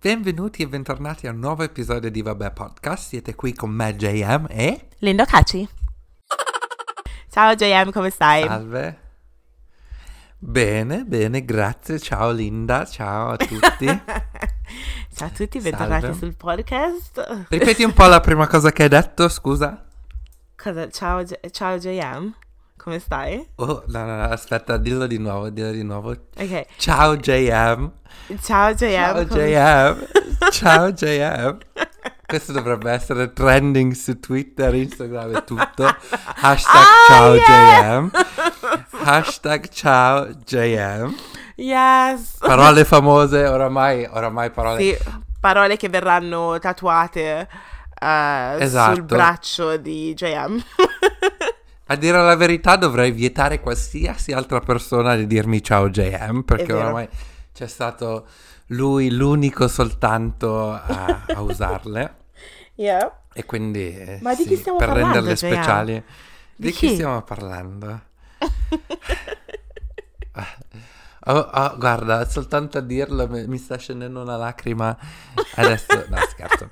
Benvenuti e bentornati a un nuovo episodio di Vabbè Podcast. Siete qui con me, JM e. Lindo Caci. Ciao JM, come stai? Salve. Bene, bene, grazie. Ciao Linda, ciao a tutti. Ciao a tutti, bentornati Salve. sul podcast. Ripeti un po' la prima cosa che hai detto, scusa. Cosa? Ciao, ciao JM, come stai? Oh, no, no, no, aspetta, dillo di nuovo, dillo di nuovo. Ok, Ciao JM. ciao JM. Ciao JM. Ciao JM. Questo dovrebbe essere trending su Twitter, Instagram e tutto. Hashtag Ah, ciao yeah! JM. Hashtag ciao JM. Yes. Parole famose, oramai, oramai parole. Sì, parole che verranno tatuate eh, Esatto. sul braccio di JM. A dire la verità dovrei vietare qualsiasi altra persona di dirmi ciao JM perché vero. oramai c'è stato lui l'unico soltanto a, a usarle yeah. e quindi Ma di sì, chi stiamo per parlando, renderle JM? speciali. Di, Di chi chi? stiamo parlando? Oh, oh, guarda, soltanto a dirlo mi, mi sta scendendo una lacrima. Adesso, no, scherzo.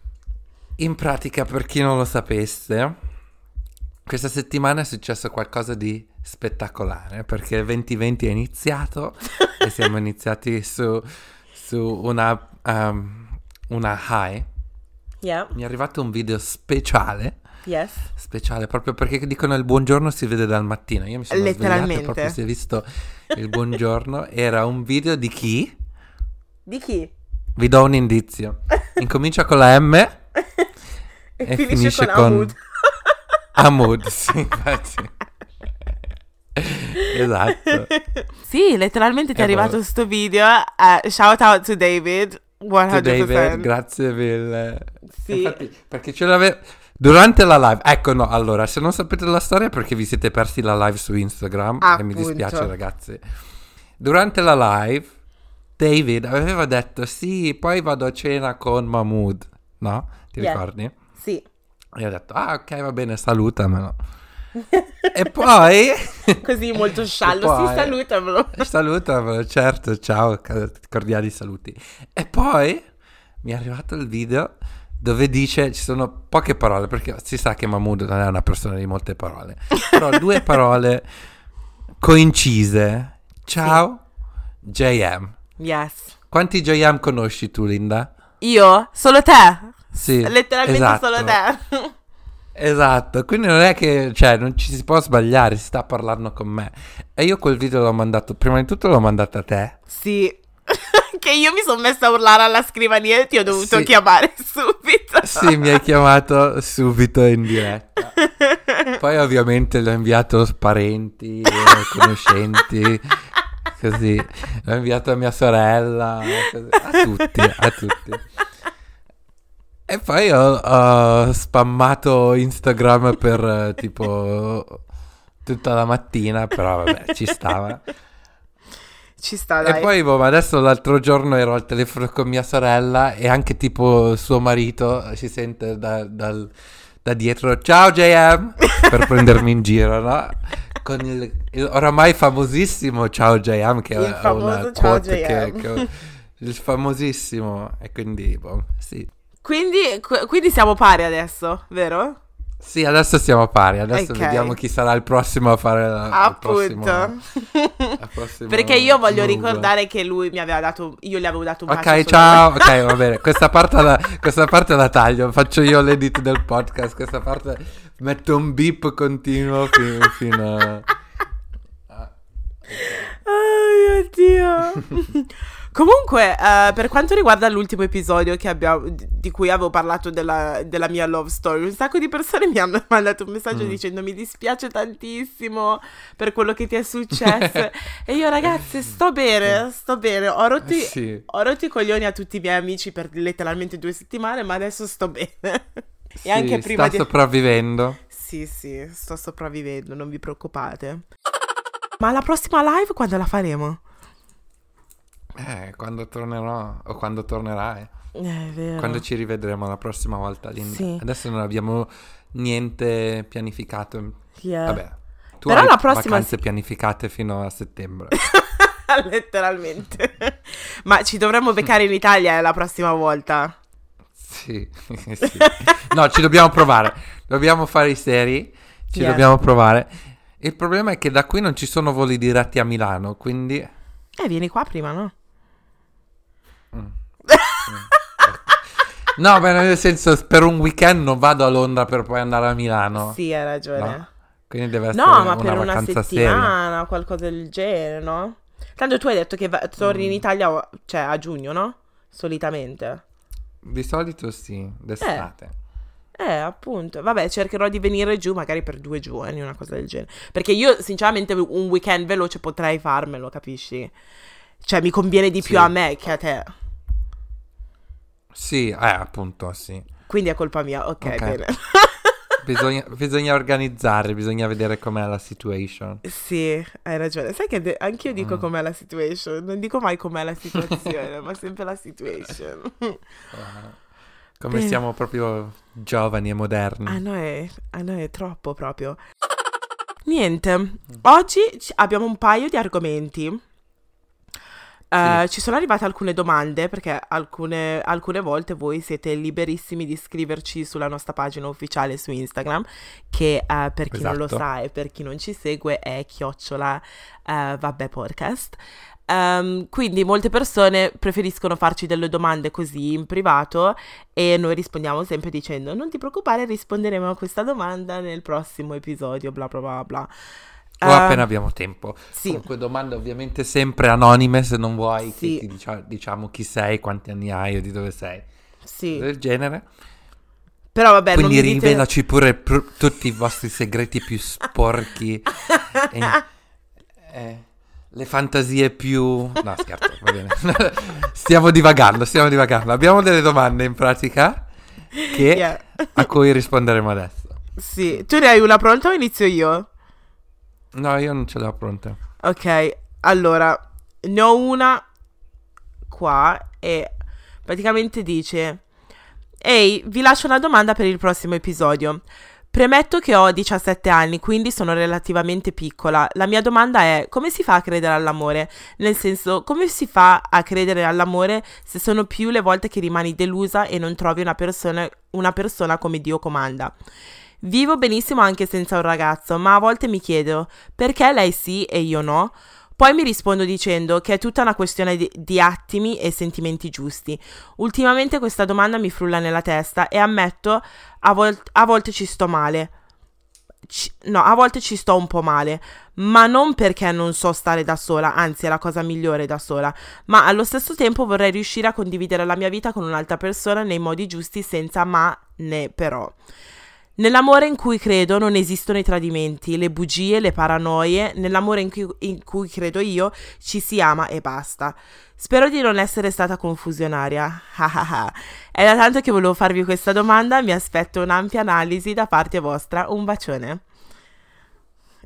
In pratica, per chi non lo sapesse, questa settimana è successo qualcosa di spettacolare perché il 2020 è iniziato e siamo iniziati su, su una, um, una high. Yeah. Mi è arrivato un video speciale Yes. speciale proprio perché dicono il buongiorno si vede dal mattino. Io mi sono svegliato proprio si è visto il buongiorno. Era un video di chi? Di chi? Vi do un indizio. Incomincia con la M E, e finisce, finisce con, con Ahmud. Ahmud. Sì, infatti. esatto. Sì, letteralmente ti è Eh, arrivato questo video. eh, shout out to David. 100%. To David, grazie mille. Sì. Infatti, perché ce l'avevo... Durante la live, ecco no, allora, se non sapete la storia è perché vi siete persi la live su Instagram e mi Appunto. dispiace ragazzi. Durante la live, David aveva detto sì, poi vado a cena con Mahmood, no? Ti Yeah. ricordi? Sì. E ho detto, ah ok, va bene, salutamelo. e poi... Così molto sciallo. Poi- Sì, salutamelo. Salutamelo, certo, ciao, cordiali saluti. E poi mi è arrivato il video dove dice, ci sono poche parole, perché si sa che Mahmood non è una persona di molte parole, però due parole coincise. Ciao, JM. Yes. Quanti JM conosci tu, Linda? Io? Solo te? Sì, Letteralmente esatto. solo te. Esatto, quindi non è che, cioè, non ci si può sbagliare, si sta parlando con me. E io quel video l'ho mandato, prima di tutto l'ho mandato a te. sì. che io mi sono messa a urlare alla scrivania e ti ho dovuto Sì. chiamare subito. Sì, mi hai chiamato subito in diretta. Poi ovviamente l'ho inviato a parenti, eh, conoscenti, così. L'ho inviato a mia sorella, così. a tutti, a tutti. E poi ho, ho spammato Instagram per eh, tipo tutta la mattina, però vabbè, ci stava. Ci sta, dai. E poi boh, adesso l'altro giorno ero al telefono con mia sorella e anche tipo suo marito si sente da, dal- da dietro Ciao JM per prendermi in giro, no? Con il, il oramai famosissimo Ciao JM che Il è una quote che, che- il famosissimo e quindi boh, sì. Quindi, qu- quindi siamo pari adesso, vero? Sì, adesso siamo pari, adesso Ok. vediamo chi sarà il prossimo a fare la, Appunto. prossimo- il prossimo Perché io voglio move. ricordare che lui mi aveva dato. Io gli avevo dato un bacio. Ok, ciao. Ok, va bene. Questa parte, la, questa parte la taglio. Faccio io l'edit del podcast. Questa parte metto un beep continuo fino, fino a. Oh mio Dio. Comunque, eh, per quanto riguarda l'ultimo episodio che abbiamo, di cui avevo parlato della, della mia love story, un sacco di persone mi hanno mandato un messaggio Mm. dicendo mi dispiace tantissimo per quello che ti è successo. e io, ragazzi, sto bene, sto bene. Ho rotto, i- Sì. ho rotto i coglioni a tutti i miei amici per letteralmente due settimane, ma adesso sto bene. e Sì, anche prima sta di... sopravvivendo. Sì, sì, sto sopravvivendo, non vi preoccupate. Ma la prossima live quando la faremo? Eh, quando tornerò o quando tornerai. Eh, È vero. Quando ci rivedremo la prossima volta, Linda. Sì. Adesso non abbiamo niente pianificato. Yeah. Vabbè. Tu Però hai la prossima vacanze sì. pianificate fino a settembre. Letteralmente. Ma ci dovremmo beccare in Italia la prossima volta. Sì, sì. No, ci dobbiamo provare. Dobbiamo fare i seri. Ci Yes. dobbiamo provare. Il problema è che da qui non ci sono voli diretti a Milano, quindi... Eh, vieni qua prima, no? No, beh, nel senso, per un weekend non vado a Londra per poi andare a Milano. Sì, hai ragione. No. Quindi deve essere No, ma una per una vacanza seria. settimana, qualcosa del genere, no? Tanto tu hai detto che va- torni in Mm. Italia, cioè a giugno, no? Solitamente. Di solito sì, d'estate. Eh, appunto. Vabbè, cercherò di venire giù magari per due giorni, una cosa del genere. Perché io, sinceramente, un weekend veloce potrei farmelo, capisci? Cioè, mi conviene di più Sì. a me che a te. Sì, eh, appunto, sì. Quindi è colpa mia. Ok, Ok. bene. Bisogna, bisogna organizzare, bisogna vedere com'è la situation. sì, hai ragione. Sai che de- anch'io dico Mm. com'è la situation. Non dico mai com'è la situazione, ma sempre la situation. Come Bene. siamo proprio giovani e moderni. A noi, a noi è troppo proprio. Niente, oggi abbiamo un paio di argomenti. Eh, Ci sono arrivate alcune domande perché alcune, alcune volte voi siete liberissimi di scriverci sulla nostra pagina ufficiale su Instagram che eh, per chi non lo Esatto. sa e per chi non ci segue è chiocciola eh, vabbè podcast. Ehm, quindi molte persone preferiscono farci delle domande così in privato e noi rispondiamo sempre dicendo non ti preoccupare risponderemo a questa domanda nel prossimo episodio bla bla bla bla. O Eh, appena abbiamo tempo. sì. Comunque domande ovviamente sempre anonime se non vuoi Sì. che ti dicia- diciamo chi sei, quanti anni hai o di dove sei. Sì, Del genere. però vabbè non Quindi dite... rivelaci pure pr- tutti i vostri segreti più sporchi. e- eh, le fantasie più... No, scherzo, va bene. stiamo divagando, stiamo divagando. Abbiamo delle domande in pratica che- Yeah. a cui risponderemo adesso. Sì, tu ne hai una pronta o inizio io? No, io non ce l'ho pronta. Ok, allora, ne ho una qua e praticamente dice Ehi, vi lascio una domanda per il prossimo episodio. Premetto che ho 17 anni, quindi sono relativamente piccola. La mia domanda è come si fa a credere all'amore? Nel senso, come si fa a credere all'amore se sono più le volte che rimani delusa e non trovi una persona, una persona come Dio comanda? Vivo benissimo anche senza un ragazzo, ma a volte mi chiedo perché lei sì e io no? Poi mi rispondo dicendo che è tutta una questione di, di attimi e sentimenti giusti. Ultimamente questa domanda mi frulla nella testa e ammetto a, vol- a volte ci sto male. Ci- no, a volte ci sto un po' male, ma non perché non so stare da sola, anzi è la cosa migliore da sola, ma allo stesso tempo vorrei riuscire a condividere la mia vita con un'altra persona nei modi giusti senza ma né però. Nell'amore in cui credo non esistono i tradimenti, le bugie, le paranoie. Nell'amore in cui, in cui credo io ci si ama e basta. Spero di non essere stata confusionaria. È da tanto che volevo farvi questa domanda, mi aspetto un'ampia analisi da parte vostra. Un bacione.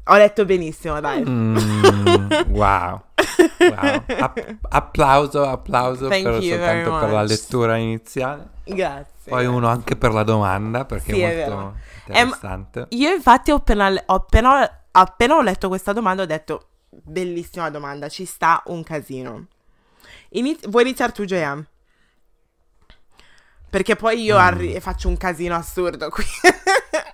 Ho letto benissimo, dai. Mm, wow. Wow. App- applauso, applauso Thank per, soltanto per la much. lettura iniziale. Grazie. Poi uno anche per la domanda perché Sì, è è molto Ehm, interessante. Io infatti ho appena, ho appena- appena ho letto questa domanda ho detto bellissima domanda, ci sta un casino. Iniz- vuoi iniziare tu, JM? Perché poi io arri- faccio un casino assurdo qui.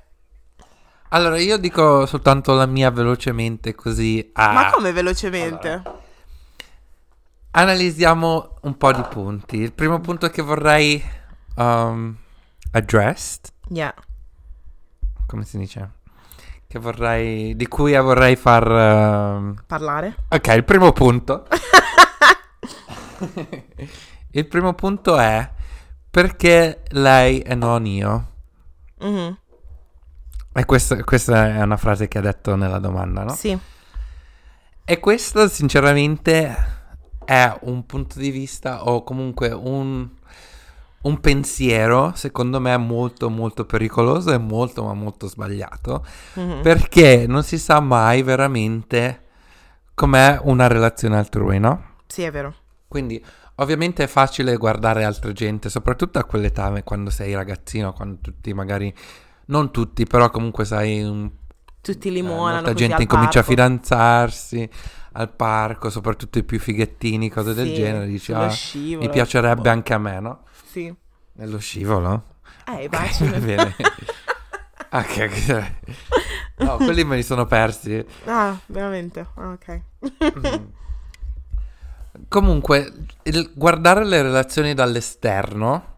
Allora, io dico soltanto la mia velocemente così. a- Ma come velocemente? Allora. Analizziamo un po' di punti. Il primo punto che vorrei um, addressed, Yeah. come si dice? Che vorrei, di cui vorrei far... um, Parlare? Ok, il primo punto. il primo punto è perché lei e non io? Mhm. E questa, questa è una frase che ha detto nella domanda, no? Sì. E questo sinceramente è un punto di vista o comunque un, un pensiero secondo me molto molto pericoloso e molto ma molto sbagliato Mhm. perché non si sa mai veramente com'è una relazione altrui, no? Sì, è vero. Quindi ovviamente è facile guardare altra gente, soprattutto a quell'età, quando sei ragazzino, quando tutti magari, non tutti, però comunque sai, un, Tutti eh, limonano molta così gente incomincia a fidanzarsi, al parco, soprattutto i più fighettini, cose del Sì, genere, dici, ah, scivolo. mi piacerebbe anche a me, no? Sì. Nello scivolo? Eh, baci. va bene. Ok, ok. No, quelli me li sono persi. Ah, veramente? Ah, ok. Mm. Comunque, guardare le relazioni dall'esterno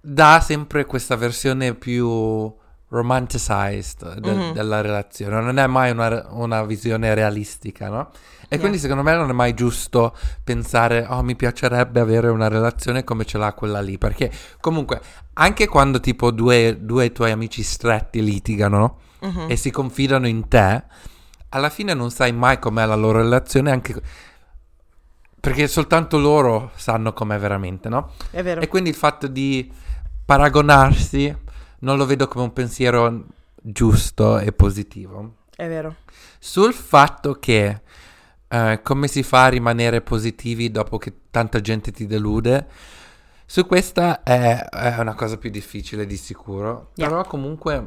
dà sempre questa versione più romanticized de- Mhm. della relazione, non è mai una, una visione realistica, no? E Yeah. quindi secondo me non è mai giusto pensare, oh, mi piacerebbe avere una relazione come ce l'ha quella lì, perché comunque anche quando tipo due, due tuoi amici stretti litigano, no? Mhm. e si confidano in te, alla fine non sai mai com'è la loro relazione, anche perché soltanto loro sanno com'è veramente, no? È vero. E quindi il fatto di paragonarsi non lo vedo come un pensiero giusto e positivo. È vero. Sul fatto che eh, come si fa a rimanere positivi dopo che tanta gente ti delude, su questa è, è una cosa più difficile di sicuro. Yeah. Però comunque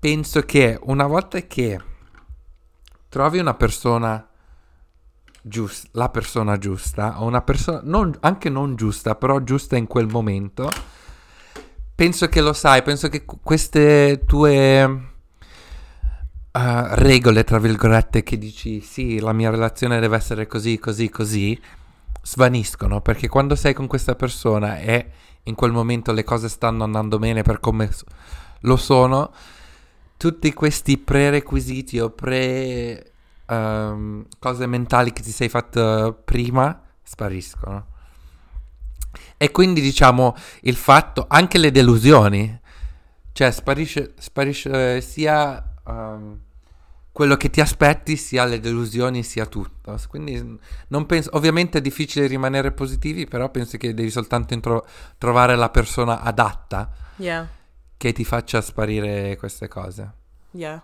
penso che una volta che trovi una persona giusta, la persona giusta, o una persona non- anche non giusta, però giusta in quel momento, penso che lo sai, penso che qu- queste tue eh, regole, tra virgolette, che dici sì, la mia relazione deve essere così, così, così, svaniscono perché quando sei con questa persona e in quel momento le cose stanno andando bene per come lo sono, tutti questi prerequisiti o pre ehm, cose mentali che ti sei fatto prima spariscono. E quindi diciamo il fatto, anche le delusioni, cioè sparisce, sparisce sia ehm, quello che ti aspetti, sia le delusioni, sia tutto. Quindi non penso, ovviamente è difficile rimanere positivi, però penso che devi soltanto intro- trovare la persona adatta Yeah. che ti faccia sparire queste cose. Yeah.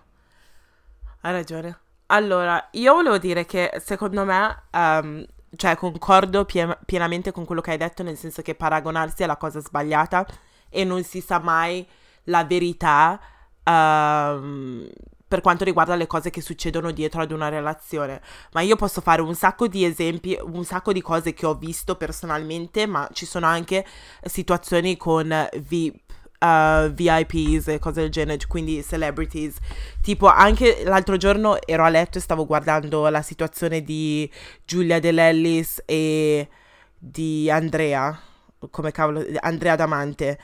Hai ragione. Allora, io volevo dire che secondo me, ehm, cioè concordo pie- pienamente con quello che hai detto, nel senso che paragonarsi è la cosa sbagliata e non si sa mai la verità ehm, per quanto riguarda le cose che succedono dietro ad una relazione. Ma io posso fare un sacco di esempi, un sacco di cose che ho visto personalmente, ma ci sono anche situazioni con VIP. Uh, VIPs e cose del genere, quindi celebrities. Tipo, anche l'altro giorno ero a letto e stavo guardando la situazione di Giulia Dell'Ellis e di Andrea, come cavolo, Andrea Damante.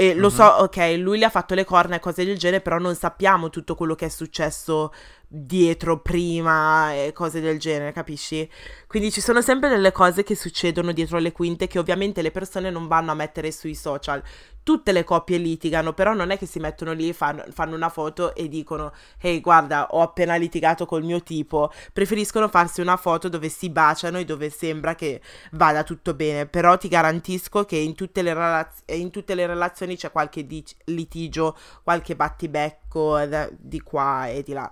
E lo so, ok, lui le ha fatto le corna e cose del genere, però non sappiamo tutto quello che è successo dietro, prima e cose del genere, capisci? Quindi ci sono sempre delle cose che succedono dietro le quinte che ovviamente le persone non vanno a mettere sui social. Tutte le coppie litigano, però non è che si mettono lì, fanno, fanno una foto e dicono Ehi, guarda, ho appena litigato col mio tipo. Preferiscono farsi una foto dove si baciano e dove sembra che vada tutto bene. Però ti garantisco che in tutte le, relaz- in tutte le relazioni c'è qualche di- litigio, qualche battibecco da- di qua e di là.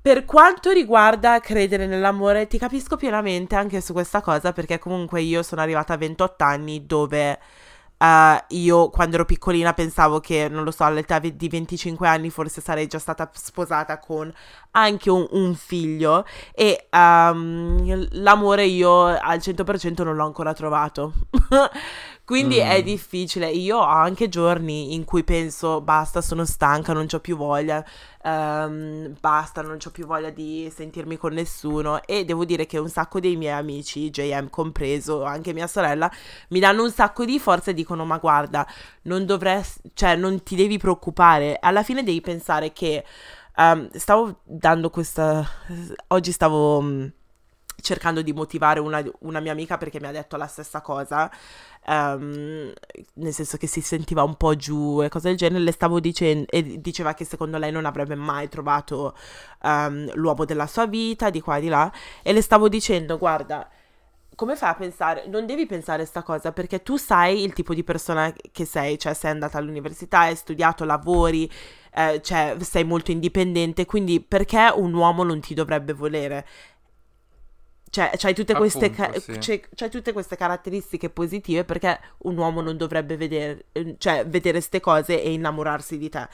Per quanto riguarda credere nell'amore, ti capisco pienamente anche su questa cosa perché comunque io sono arrivata a 28 anni dove eh, io quando ero piccolina pensavo che, non lo so, all'età di 25 anni forse sarei già stata sposata con anche un, un figlio e ehm, l'amore io al 100% non l'ho ancora trovato. Quindi è Mm. difficile. Io ho anche giorni in cui penso basta, sono stanca, non ho più voglia, ehm, basta, non ho più voglia di sentirmi con nessuno. E devo dire che un sacco dei miei amici, JM compreso, anche mia sorella, mi danno un sacco di forza e dicono: Ma guarda, non dovresti, cioè, non ti devi preoccupare. Alla fine devi pensare che ehm, stavo dando questa. Oggi stavo. mm, cercando di motivare una, una mia amica perché mi ha detto la stessa cosa, ehm, nel senso che si sentiva un po' giù e cose del genere, le stavo dicendo e diceva che secondo lei non avrebbe mai trovato ehm, l'uomo della sua vita, di qua e di là, e le stavo dicendo, guarda, come fai a pensare? Non devi pensare sta cosa perché tu sai il tipo di persona che sei, cioè sei andata all'università, hai studiato, lavori, eh, cioè sei molto indipendente, quindi perché un uomo non ti dovrebbe volere? Cioè, c'hai tutte, queste ca- Appunto, sì. c'è- c'hai tutte queste caratteristiche positive perché un uomo non dovrebbe vedere, cioè, vedere ste cose e innamorarsi di te.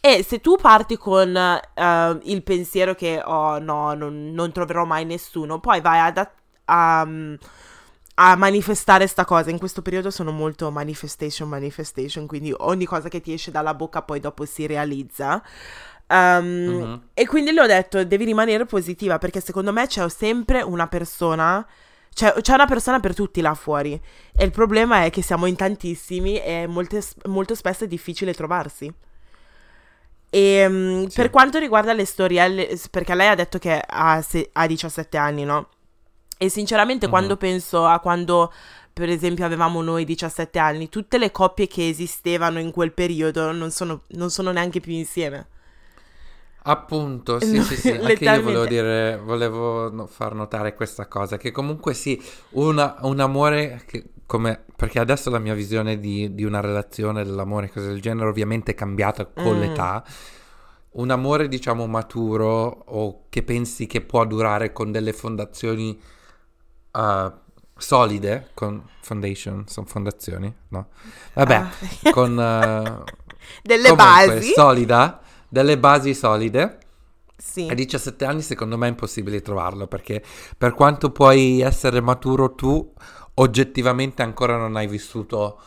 E se tu parti con uh, il pensiero che, oh no, non, non, troverò mai nessuno, poi vai ad, a, a manifestare sta cosa. In questo periodo sono molto manifestation, manifestation, quindi ogni cosa che ti esce dalla bocca poi dopo si realizza. Um, uh-huh. E quindi le ho detto, devi rimanere positiva perché secondo me c'è sempre una persona, c'è, c'è una persona per tutti là fuori. E il problema è che siamo in tantissimi e molte, molto spesso è difficile trovarsi. E um, sì. per quanto riguarda le storielle, perché lei ha detto che ha, se, ha 17 anni, no? E sinceramente uh-huh. quando penso a quando per esempio avevamo noi 17 anni, tutte le coppie che esistevano in quel periodo non sono, non sono neanche più insieme. Appunto, sì, sì, sì, anche io volevo dire, volevo far notare questa cosa, che comunque sì, una, un amore che come, perché adesso la mia visione di, di, una relazione, dell'amore, cose del genere, ovviamente è cambiata con mm. l'età. Un amore, diciamo, maturo o che pensi che può durare con delle fondazioni uh, solide, con foundation, sono fondazioni, no? Vabbè, ah. con... Uh, delle comunque, basi. Solida delle basi solide. Sì. A 17 anni secondo me è impossibile trovarlo perché per quanto puoi essere maturo tu, oggettivamente ancora non hai vissuto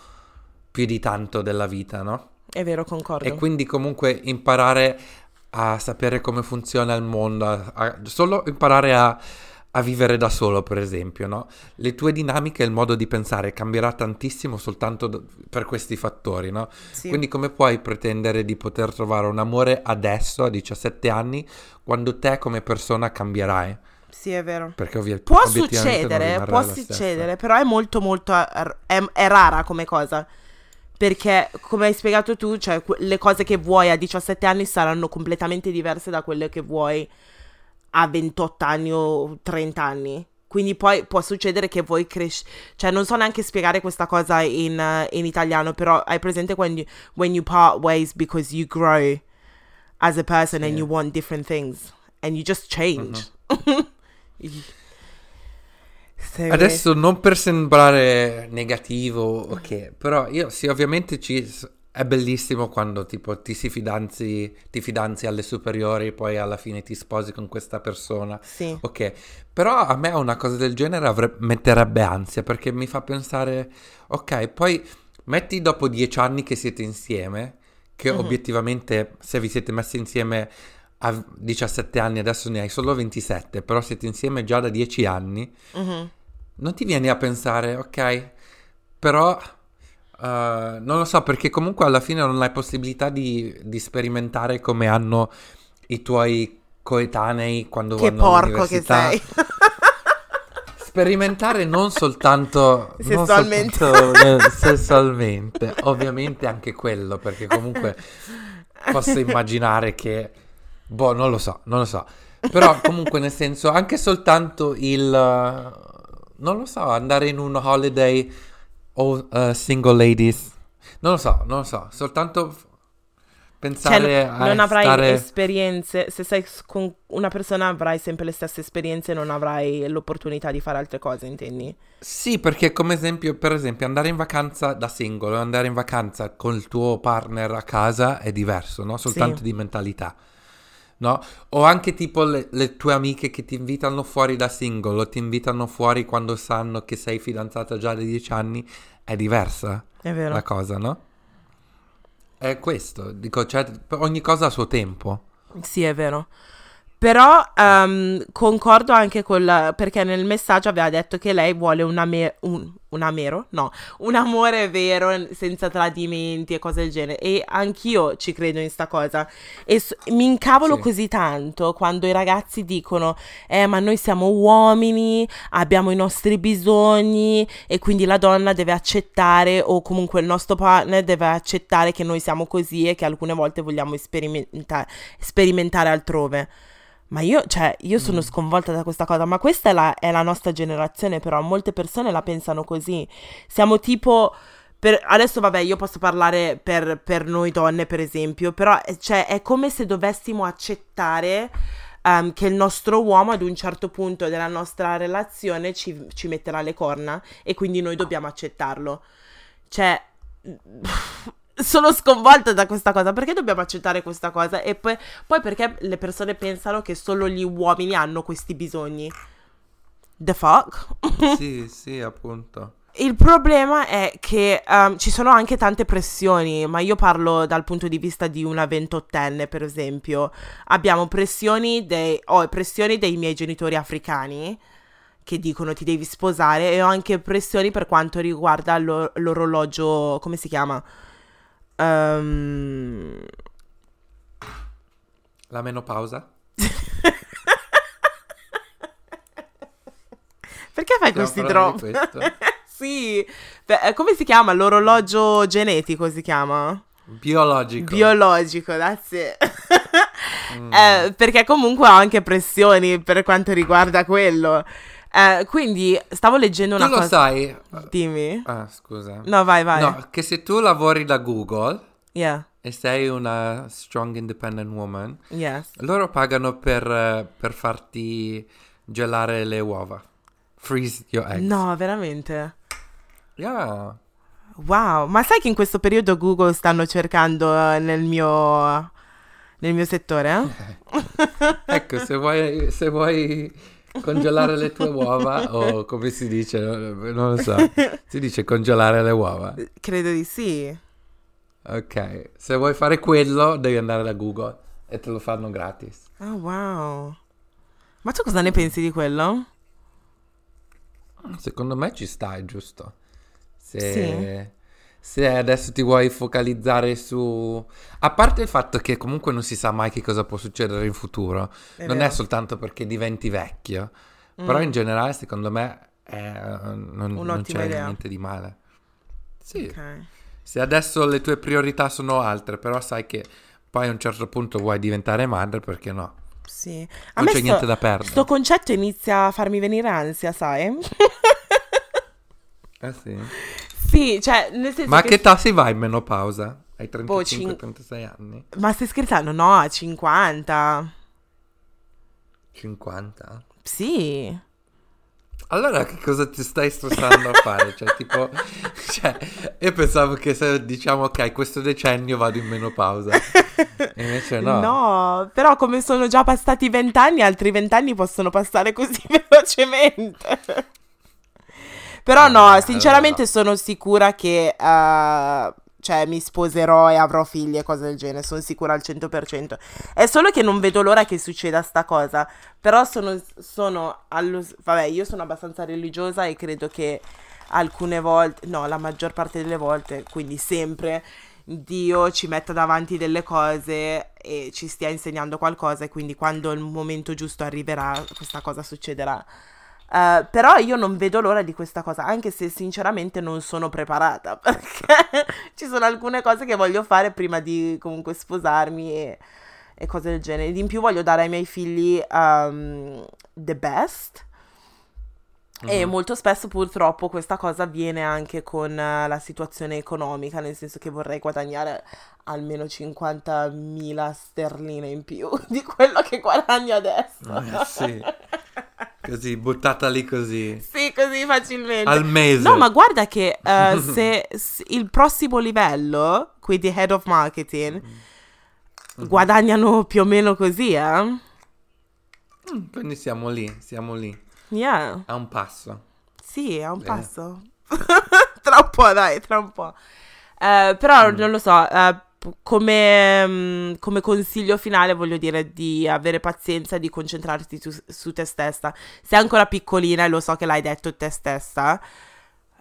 più di tanto della vita, no? È vero, concordo. E quindi comunque imparare a sapere come funziona il mondo, a, a, solo imparare a a vivere da solo, per esempio, no? Le tue dinamiche e il modo di pensare cambierà tantissimo soltanto d- per questi fattori, no? Sì. Quindi come puoi pretendere di poter trovare un amore adesso, a 17 anni, quando te come persona cambierai? Sì, è vero. Perché ovvi- può succedere, può succedere, però è molto molto è, è rara come cosa. Perché, come hai spiegato tu, cioè, le cose che vuoi a 17 anni saranno completamente diverse da quelle che vuoi a 28 anni o 30 anni. Quindi poi può succedere che voi cresci, cioè non so neanche spiegare questa cosa in, uh, in italiano, però hai presente when you, when you part ways because you grow as a person yeah. and you want different things and you just change. Uh-huh. Adesso non per sembrare negativo, ok, però io sì, ovviamente ci è bellissimo quando tipo ti si fidanzi, ti fidanzi alle superiori, poi alla fine ti sposi con questa persona. Sì. Ok, però a me una cosa del genere avre- metterebbe ansia perché mi fa pensare, ok, poi metti dopo dieci anni che siete insieme, che uh-huh. obiettivamente se vi siete messi insieme a 17 anni, adesso ne hai solo 27, però siete insieme già da 10 anni, uh-huh. non ti vieni a pensare, ok, però Uh, non lo so perché comunque alla fine non hai possibilità di, di sperimentare come hanno i tuoi coetanei quando che vanno porco che sei. Sperimentare non soltanto sessualmente, non soltanto, eh, sessualmente ovviamente anche quello perché comunque posso immaginare che boh non lo so non lo so. Però comunque nel senso anche soltanto il non lo so andare in un holiday o uh, single ladies. Non lo so, non lo so, soltanto pensare cioè, a non avrai stare... esperienze, se sei con una persona avrai sempre le stesse esperienze e non avrai l'opportunità di fare altre cose, intendi? Sì, perché come esempio, per esempio, andare in vacanza da singolo andare in vacanza con il tuo partner a casa è diverso, no? Soltanto sì. di mentalità no? O anche tipo le, le, tue amiche che ti invitano fuori da singolo, ti invitano fuori quando sanno che sei fidanzata già da dieci anni, è diversa è vero. la cosa, no? È questo, dico, cioè, ogni cosa a suo tempo. Sì, è vero. Però um, concordo anche con la, perché nel messaggio aveva detto che lei vuole un, ame, un, un amero, no, un amore vero senza tradimenti e cose del genere. E anch'io ci credo in sta cosa. E s- mi incavolo sì. così tanto quando i ragazzi dicono: Eh, ma noi siamo uomini, abbiamo i nostri bisogni, e quindi la donna deve accettare, o comunque il nostro partner deve accettare che noi siamo così e che alcune volte vogliamo sperimenta- sperimentare altrove. Ma io, cioè, io sono mm. sconvolta da questa cosa, ma questa è la, è la nostra generazione, però molte persone la pensano così. Siamo tipo... Per, adesso vabbè, io posso parlare per, per, noi donne, per esempio, però eh, cioè, è come se dovessimo accettare um, che il nostro uomo ad un certo punto della nostra relazione ci, ci metterà le corna e quindi noi dobbiamo accettarlo. Cioè, sono sconvolta da questa cosa. Perché dobbiamo accettare questa cosa? E poi, poi perché le persone pensano che solo gli uomini hanno questi bisogni? The fuck? sì, sì, appunto. Il problema è che um, ci sono anche tante pressioni, ma io parlo dal punto di vista di una ventottenne, per esempio. Abbiamo pressioni dei, oh, pressioni dei miei genitori africani che dicono ti devi sposare e ho anche pressioni per quanto riguarda lo, l'orologio, come si chiama? Um... La menopausa? Perché fai questi drop? sì, Beh, come si chiama? L'orologio genetico si chiama? Biologico. Biologico, it. mm. eh, perché comunque ho anche pressioni per quanto riguarda quello. Eh, quindi stavo leggendo una tu cosa. lo sai? Dimmi. Ah, scusa. No, vai, vai. No, che se tu lavori da Google yeah. e sei una strong independent woman, yes. loro pagano per, per farti gelare le uova. Freeze your eggs. No, veramente? Yeah. Wow, ma sai che in questo periodo Google stanno cercando uh, nel mio nel mio settore? Eh? ecco, se vuoi, se vuoi congelare le tue uova o come si dice, non lo so. Si dice congelare le uova? Credo di sì. Ok, se vuoi fare quello devi andare da Google e te lo fanno gratis. Oh wow. Ma tu cosa ne pensi di quello? Secondo me ci stai, giusto? Se, sì. Se adesso ti vuoi focalizzare su... A parte il fatto che comunque non si sa mai che cosa può succedere in futuro, è non vero. è soltanto perché diventi vecchio, mm. però in generale secondo me è, non, non c'è idea. niente di male. Sì. Okay. Se adesso le tue priorità sono altre, però sai che poi a un certo punto vuoi diventare madre, perché no? Sì. A non c'è sto, niente da perdere. Questo concetto inizia a farmi venire ansia, sai? eh sì. Sì, cioè, nel senso Ma che... che età si va in menopausa? Hai 35-36 cin... anni? Ma stai scherzando? No, a 50. 50? Sì. Allora che cosa ti stai stressando a fare? Cioè, tipo, cioè, io pensavo che se diciamo ok, questo decennio vado in menopausa. E invece no. No, però come sono già passati vent'anni, altri vent'anni possono passare così velocemente. Però no, sinceramente sono sicura che uh, cioè mi sposerò e avrò figli e cose del genere, sono sicura al 100%. È solo che non vedo l'ora che succeda sta cosa, però sono, sono allo, vabbè, io sono abbastanza religiosa e credo che alcune volte, no, la maggior parte delle volte, quindi sempre Dio ci metta davanti delle cose e ci stia insegnando qualcosa e quindi quando il momento giusto arriverà questa cosa succederà. Uh, però io non vedo l'ora di questa cosa, anche se sinceramente non sono preparata, perché ci sono alcune cose che voglio fare prima di comunque sposarmi e, e cose del genere. In più voglio dare ai miei figli um, the best. E mhm. molto spesso purtroppo questa cosa avviene anche con uh, la situazione economica, nel senso che vorrei guadagnare almeno 50.000 sterline in più di quello che guadagno adesso. Eh, sì. Così, buttata lì così. Sì, così facilmente. Al mese. No, ma guarda che uh, se, se, il prossimo livello, quindi head of marketing, mm-hmm. guadagnano più o meno così, eh? Mm, quindi siamo lì, siamo lì. Yeah. A un passo. Sì, a un Bene. passo. tra un po', dai, tra un po'. Uh, però mm. non lo so, uh, come, mm, come, consiglio finale voglio dire di avere pazienza, di concentrarti su, su, te stessa. Sei ancora piccolina e lo so che l'hai detto te stessa.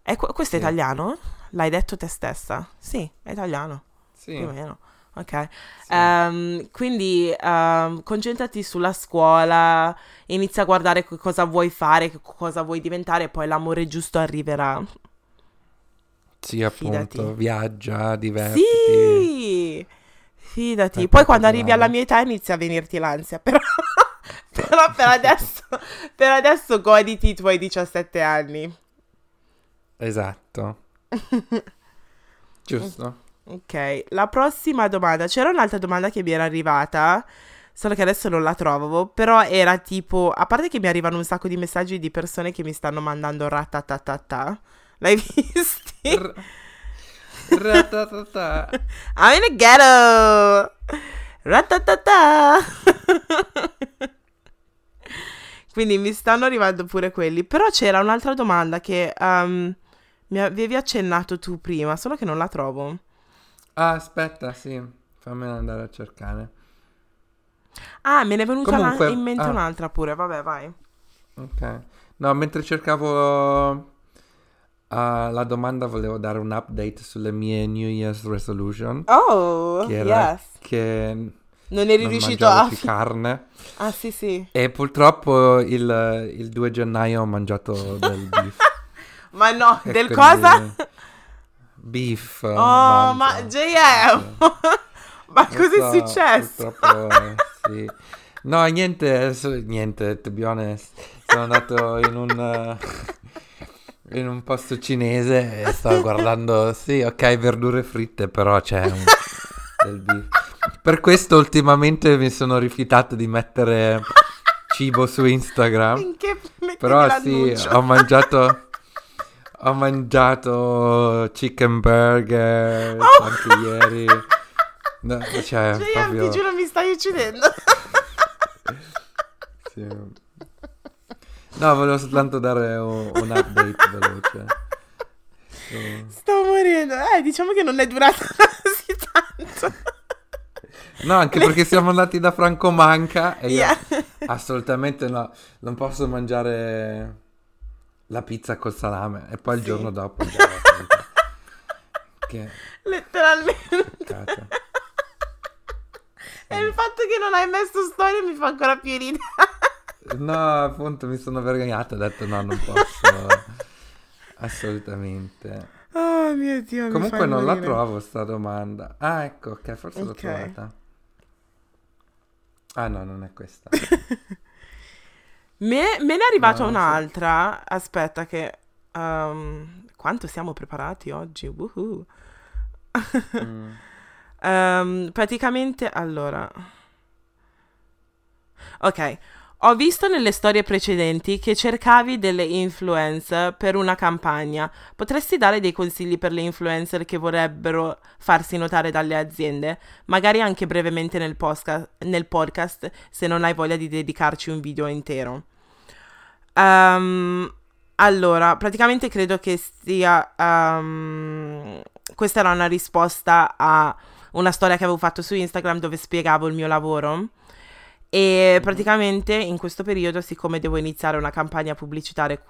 È, questo è italiano? L'hai detto te stessa? Sì, è italiano. Sì. Più o meno. Ok. Sì. Um, quindi um, concentrati sulla scuola, inizia a guardare cosa vuoi fare, cosa vuoi diventare e poi l'amore giusto arriverà. Sì, appunto, Fidati. viaggia, divertiti. Sì, fidati. È Poi quando arrivi alla mia età inizia a venirti l'ansia, però, però per, adesso, per adesso goditi i tuoi 17 anni. Esatto. Giusto. Ok, la prossima domanda. C'era un'altra domanda che mi era arrivata, solo che adesso non la trovo, però era tipo, a parte che mi arrivano un sacco di messaggi di persone che mi stanno mandando ratatatata. L'hai visti? Ratatata. I'm in a ghetto. Ratatata. Quindi mi stanno arrivando pure quelli. Però c'era un'altra domanda che um, mi avevi accennato tu prima, solo che non la trovo. Ah, aspetta, sì. Fammela andare a cercare. Ah, me ne è venuta Comunque- la- in mente ah. un'altra pure. Vabbè, vai. Ok. No, mentre cercavo uh, la domanda volevo dare un update sulle mie New Year's resolution. Oh, che era yes. che Non eri non riuscito a... più carne. Ah, sì, sì. E purtroppo il, il 2 gennaio ho mangiato del beef. Ma no, E del quindi- cosa? Beef. Oh, mangio. ma JM! ma cosa è so, successo? Eh, sì. No, niente, niente, to be honest. Sono andato in un, eh, in un posto cinese e stavo guardando, sì, ok, verdure fritte, però c'è un, del beef. Per questo ultimamente mi sono rifiutato di mettere cibo su Instagram. Finché metti Però sì, ho mangiato... Ho mangiato chicken burger Oh! anche ieri. No, cioè, JM, proprio... ti giuro, mi stai uccidendo. Sì. No, volevo soltanto dare un, un update veloce. Su- Sto morendo. Eh, diciamo che non è durata così tanto. No, anche perché siamo andati da Franco Manca e io Yeah. assolutamente no, non posso mangiare la pizza col salame e poi il Sì. giorno dopo già la pizza. Che Letteralmente. cacchio. E il fatto che non hai messo storia mi fa ancora più ridere. No, appunto mi sono vergognato, ho detto no, non posso assolutamente. Oh mio Dio, Comunque non la morire. trovo sta domanda. Ah, ecco, ok, forse l'ho Ok. trovata. Ah no, non è questa. Me, me ne è arrivata No, sì. un'altra. Aspetta che... um, quanto siamo preparati oggi? Woohoo. Mm. Ehm, praticamente, allora... Ok, ho visto nelle storie precedenti che cercavi delle influencer per una campagna. Potresti dare dei consigli per le influencer che vorrebbero farsi notare dalle aziende? Magari anche brevemente nel, posca- nel podcast, se non hai voglia di dedicarci un video intero. Ehm, allora, praticamente credo che sia... ehm, questa era una risposta a una storia che avevo fatto su Instagram dove spiegavo il mio lavoro. E praticamente in questo periodo, siccome devo iniziare una campagna pubblicitaria,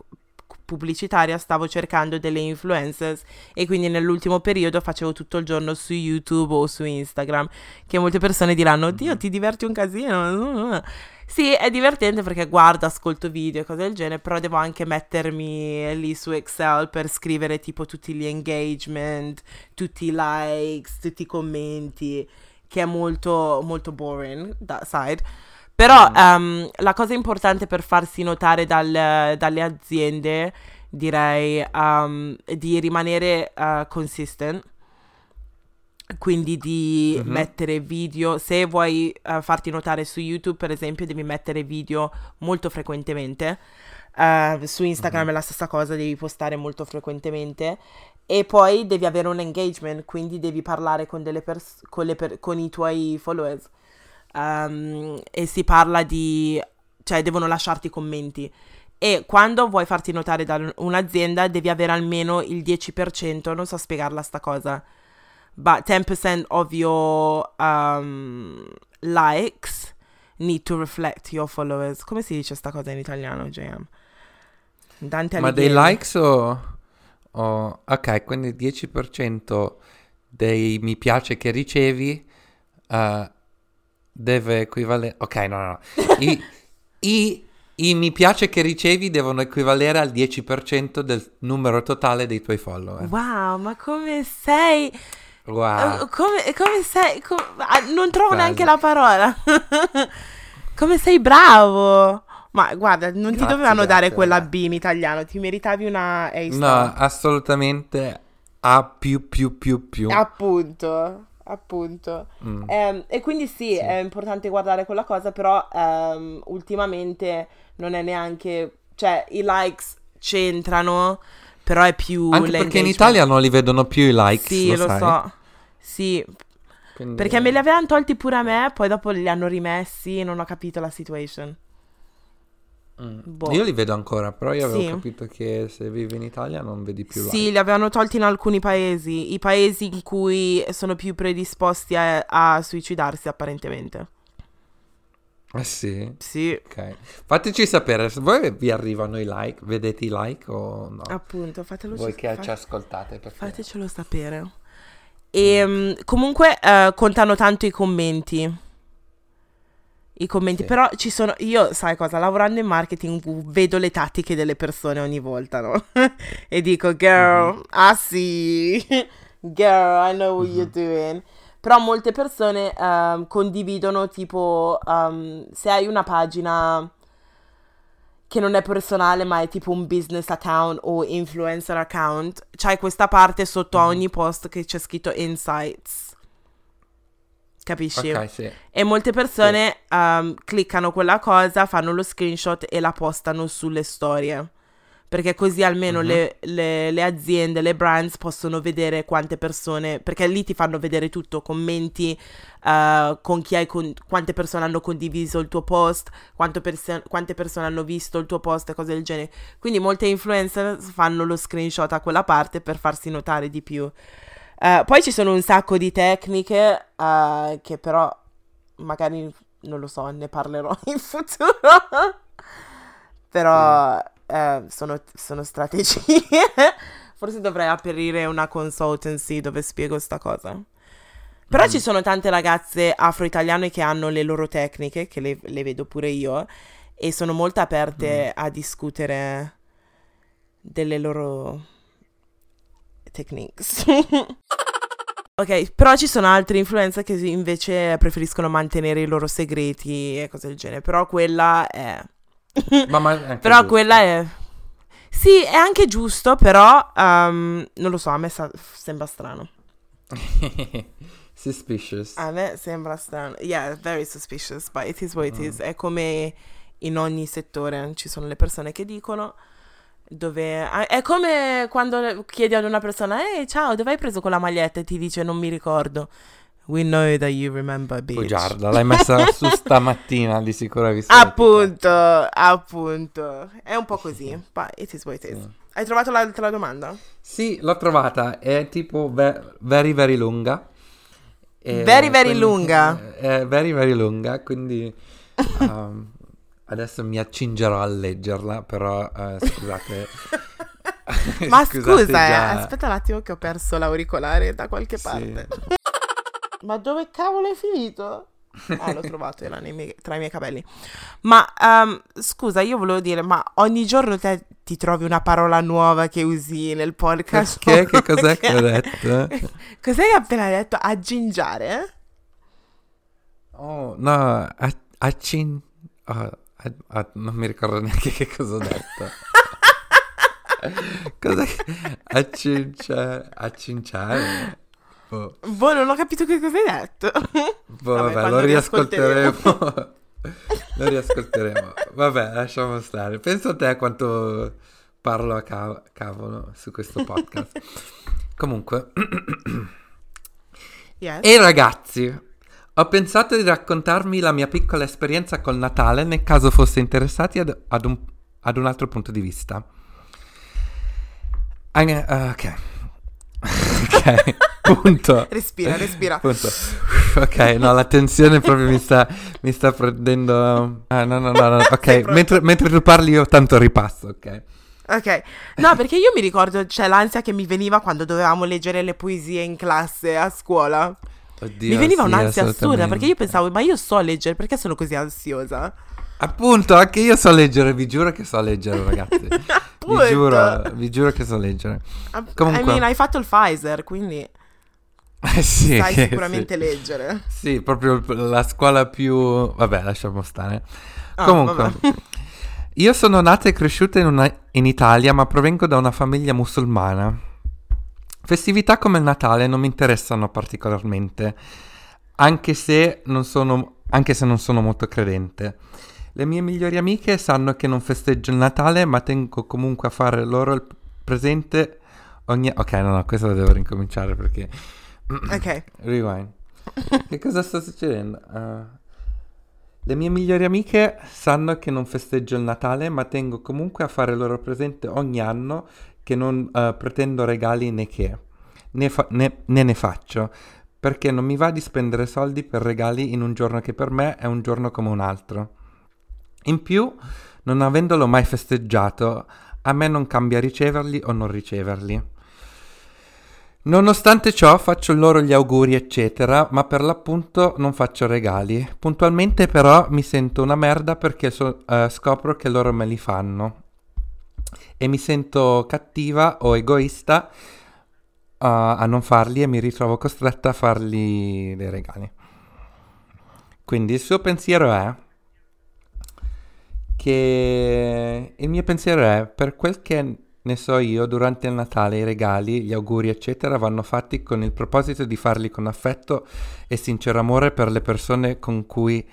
pubblicitaria, stavo cercando delle influencers e quindi nell'ultimo periodo facevo tutto il giorno su YouTube o su Instagram, che molte persone diranno, oddio, ti diverti un casino. Sì, è divertente perché guardo, ascolto video e cose del genere, però devo anche mettermi lì su Excel per scrivere tipo tutti gli engagement, tutti i likes, tutti i commenti, che è molto, molto boring, that side. Però ehm, la cosa importante per farsi notare dal- dalle aziende, direi, è di rimanere eh, consistent. Quindi di Mhm. mettere video, se vuoi eh, farti notare su YouTube, per esempio, devi mettere video molto frequentemente. Eh, su Instagram è la stessa cosa, devi postare molto frequentemente. E poi devi avere un engagement, quindi devi parlare con, delle pers- con, per- con i tuoi followers. Um, e si parla di... cioè devono lasciarti commenti. E quando vuoi farti notare da un'azienda devi avere almeno il 10%, non so spiegarla sta cosa, but 10% of your um, likes need to reflect your followers. Come si dice sta cosa in italiano, JM? Dante Ma dei likes o, o- Ok, quindi il 10% dei mi piace che ricevi eh, deve equivalere... Ok, no, no, no. I, i- i mi piace che ricevi devono equivalere al 10% del numero totale dei tuoi follower. Wow, ma come sei? Wow. Eh, Come, come sei? com- ah, non trovo Bello. neanche la parola. come sei bravo. Ma guarda, non ti Grazie, dovevano dare grazie, quella vabbè. B in italiano, ti meritavi una A No, assolutamente A più più più più. Appunto, appunto. Mm. Ehm, e quindi sì, Sì. è importante guardare quella cosa, però ehm, ultimamente non è neanche, cioè i likes c'entrano, Però è più Anche perché in. Italia non li vedono più i likes, Sì, lo, lo, sai? so. Sì, Quindi- perché me li avevano tolti pure a me, poi dopo li hanno rimessi, non ho capito la situation. Mm. Boh. Io li vedo ancora, però io avevo Sì. capito che se vivi in Italia non vedi più like. Sì, li avevano tolti in alcuni paesi, i paesi in cui sono più predisposti a, a suicidarsi apparentemente. Eh sì? Sì, Ok. Fateci sapere, se voi vi arrivano i like, vedete i like o no? appunto, fatelo voi che fa- ci ascoltate, perché... fatecelo sapere. E mm, comunque eh, contano tanto i commenti. I commenti, Sì. però ci sono. Io, sai cosa? Lavorando in marketing vedo le tattiche delle persone ogni volta, no? e dico, girl, Mhm. ah sì, girl, I know what you're doing. Però molte persone ehm, condividono, tipo, ehm, se hai una pagina che non è personale, ma è tipo un business account o influencer account, c'hai questa parte sotto a Mhm. ogni post che c'è scritto insights. Capisci? Ok, sì. E molte persone ehm, cliccano quella cosa, fanno lo screenshot e la postano sulle storie. Perché così almeno Mhm. le, le- le aziende, le brands possono vedere quante persone. Perché lì ti fanno vedere tutto: commenti, eh, con chi hai con- quante persone hanno condiviso il tuo post, perso- quante persone hanno visto il tuo post e cose del genere. Quindi molte influencer fanno lo screenshot a quella parte per farsi notare di più. Eh, poi ci sono un sacco di tecniche eh, che però magari non lo so, ne parlerò in futuro. Però eh, sono, sono strategie. Forse dovrei aprire una consultancy dove spiego sta cosa. Però Mm. ci sono tante ragazze afro-italiane che hanno le loro tecniche, che le, le vedo pure io, e sono molto aperte a discutere delle loro techniques. ok, però ci sono altri influencer che invece preferiscono mantenere i loro segreti e cose del genere. Però quella è. Ma, ma è però giusto. quella è. Sì, è anche giusto, però ehm, non lo so, a me sa- sembra strano. Suspicious. A me sembra strano. Yeah, very suspicious, but it is what it Mm. is. È come in ogni settore, ci sono le persone che dicono dove... È come quando chiedi ad una persona, ehi, ciao, dove hai preso quella maglietta? E ti dice, non mi ricordo. We know that you remember, bitch. Bugiarda, l'hai messa su stamattina, di sicuro hai visto. Appunto, appunto. È un po' così, but it is what it is. Sì. Hai trovato l'altra domanda? Sì, l'ho trovata, è tipo ve- very very lunga. E Very, very quindi- lunga? È very very lunga, quindi um, adesso mi accingerò a leggerla, però eh, scusate. Ma Scusate scusa, eh, già. aspetta un attimo che ho perso l'auricolare da qualche Sì. parte. Ma dove cavolo è finito? Ah, l'ho trovato, era miei- tra i miei capelli. Ma ehm, scusa, io volevo dire, ma ogni giorno te ti trovi una parola nuova che usi nel podcast? Perché? Che cos'è che ho detto? Cos'è che hai appena detto? Aggingiare? Oh, no, a- accin... oh, a- a- non mi ricordo neanche che cosa ho detto. Cos'è che... Accinciare... Accinciare? Boh, Boh, non ho capito che cosa hai detto. boh, Vabbè, vabbè, lo riascolteremo. riascolteremo. lo riascolteremo. Vabbè, lasciamo stare. Penso a te quanto parlo a ca- cavolo su questo podcast. Comunque... Yes. E ragazzi, ho pensato di raccontarmi la mia piccola esperienza col Natale nel caso foste interessati ad, ad un, ad un altro punto di vista. An- eh, ok. ok, punto. Respira, respira. Punto. Ok, no, la tensione proprio mi sta, mi sta prendendo... Ah, no, no, no, no. Ok, mentre, mentre tu parli io tanto ripasso, ok? Ok, no, perché io mi ricordo, c'è l'ansia che mi veniva quando dovevamo leggere le poesie in classe a scuola. Oddio, mi veniva sì, un'ansia assurda perché io pensavo, ma io so leggere, perché sono così ansiosa? Appunto, anche io so leggere, vi giuro che so leggere, ragazzi. vi giuro, vi giuro che so leggere. App- Comunque- I mean, hai fatto il Pfizer, quindi Eh sì, sai sì. sicuramente leggere. Sì, proprio la scuola più... Vabbè, lasciamo stare. Ah, Comunque, vabbè. io sono nata e cresciuta in, una- in Italia, ma provengo da una famiglia musulmana. Festività come il Natale non mi interessano particolarmente, anche se non sono, anche se non sono molto credente. Le mie migliori amiche sanno che non festeggio il Natale, ma tengo comunque a fare loro il presente ogni... Ok, no, no, questo devo ricominciare perché... Ok. Rewind. che cosa sta succedendo? Uh, le mie migliori amiche sanno che non festeggio il Natale, ma tengo comunque a fare loro presente ogni anno che non uh, pretendo regali né che. Ne, fa- ne, ne ne faccio, perché non mi va di spendere soldi per regali in un giorno che per me è un giorno come un altro. In più, non avendolo mai festeggiato, a me non cambia riceverli o non riceverli. Nonostante ciò faccio loro gli auguri eccetera, ma per l'appunto non faccio regali. Puntualmente però mi sento una merda perché so, uh, scopro che loro me li fanno. E mi sento cattiva o egoista uh, a non farli e mi ritrovo costretta a fargli dei regali. Quindi il suo pensiero è che il mio pensiero è per quel che ne so io, durante il Natale i regali, gli auguri, eccetera, vanno fatti con il proposito di farli con affetto e sincero amore per le persone con cui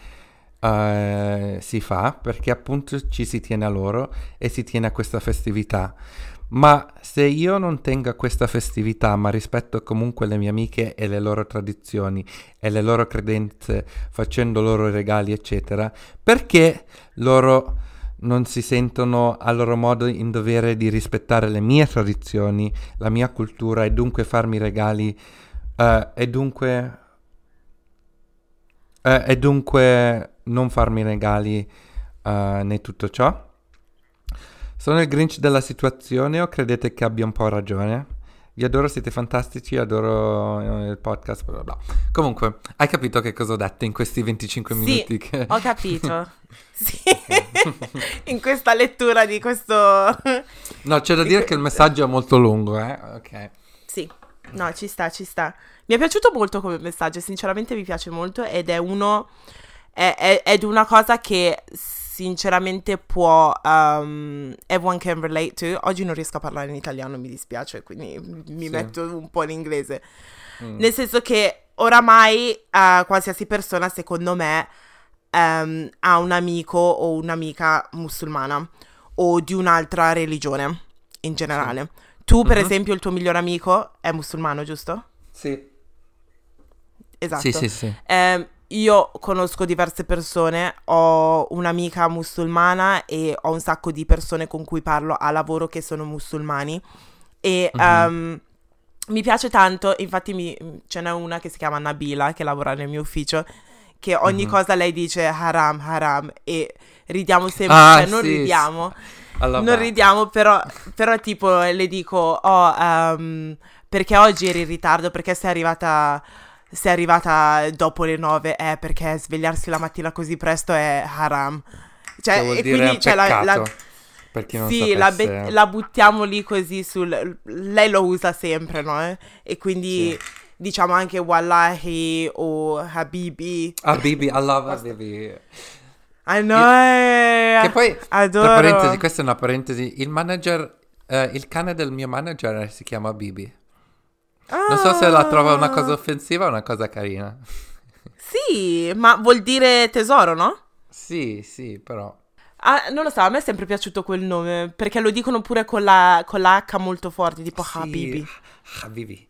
uh, si fa, perché appunto ci si tiene a loro e si tiene a questa festività. Ma se io non tengo a questa festività, ma rispetto comunque le mie amiche e le loro tradizioni e le loro credenze, facendo loro regali, eccetera, perché loro non si sentono a loro modo in dovere di rispettare le mie tradizioni, la mia cultura e dunque farmi regali uh, e dunque uh, e dunque non farmi regali uh, né tutto ciò? Sono il Grinch della situazione o credete che abbia un po' ragione? Vi adoro, siete fantastici, adoro il podcast, bla bla. Comunque, hai capito che cosa ho detto in questi 25 sì, minuti? Che... ho capito. sì, in questa lettura di questo... no, c'è da dire che il messaggio è molto lungo, eh? Ok. Sì, no, ci sta, ci sta. Mi è piaciuto molto come messaggio, sinceramente mi piace molto ed è uno... È, è, è una cosa che sinceramente può um, everyone can relate to. Oggi non riesco a parlare in italiano, mi dispiace, quindi mi sì. metto un po' in inglese. Mm. Nel senso che oramai uh, qualsiasi persona, secondo me, um, ha un amico o un'amica musulmana o di un'altra religione in generale. Sì. Tu, per mm-hmm. esempio, il tuo migliore amico è musulmano, giusto? Sì. Esatto. Sì, sì, sì. Um, io conosco diverse persone, ho un'amica musulmana e ho un sacco di persone con cui parlo a lavoro che sono musulmani e uh-huh. um, mi piace tanto, infatti mi, ce n'è una che si chiama Nabila che lavora nel mio ufficio che ogni uh-huh. cosa lei dice haram, haram e ridiamo sempre, ah, cioè non sì, ridiamo. Alla non ridiamo, però, però, tipo le dico, oh, um, perché oggi eri in ritardo, perché sei arrivata sei arrivata dopo le nove è perché svegliarsi la mattina così presto è haram. Cioè, e quindi c'è la, la per chi non sì, la, be- la, buttiamo lì così sul... Lei lo usa sempre, no? Eh? E quindi sì. diciamo anche Wallahi o Habibi. Habibi, love Habibi. I know. Io, che poi, adoro. tra parentesi, questa è una parentesi, il manager, eh, il cane del mio manager si chiama Bibi. Ah. Non so se la trova una cosa ah. offensiva o una cosa carina. Sì, ma vuol dire tesoro, no? Sì, sì, però. Ah, non lo so, a me è sempre piaciuto quel nome, perché lo dicono pure con la, con la H molto forte, tipo sì, Habibi. Habibi.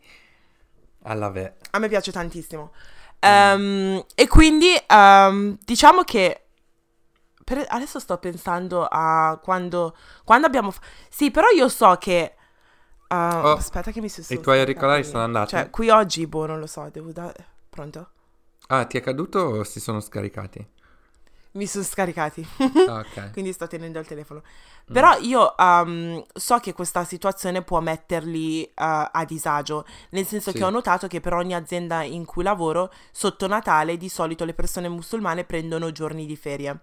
Alla ve. A me piace tantissimo. Mm. Um, e quindi um, diciamo che per, adesso sto pensando a quando, quando abbiamo... F- sì, però io so che Uh, oh, aspetta che mi si sono... I tuoi auricolari sono andati? Cioè, qui oggi, boh, non lo so, devo dare... Pronto? Ah, ti è caduto o si sono scaricati? Mi sono scaricati. ah, ok. Quindi sto tenendo il telefono. Mm. Però io um, so che questa situazione può metterli uh, a disagio, nel senso sì. che ho notato che per ogni azienda in cui lavoro, sotto Natale di solito le persone musulmane prendono giorni di ferie.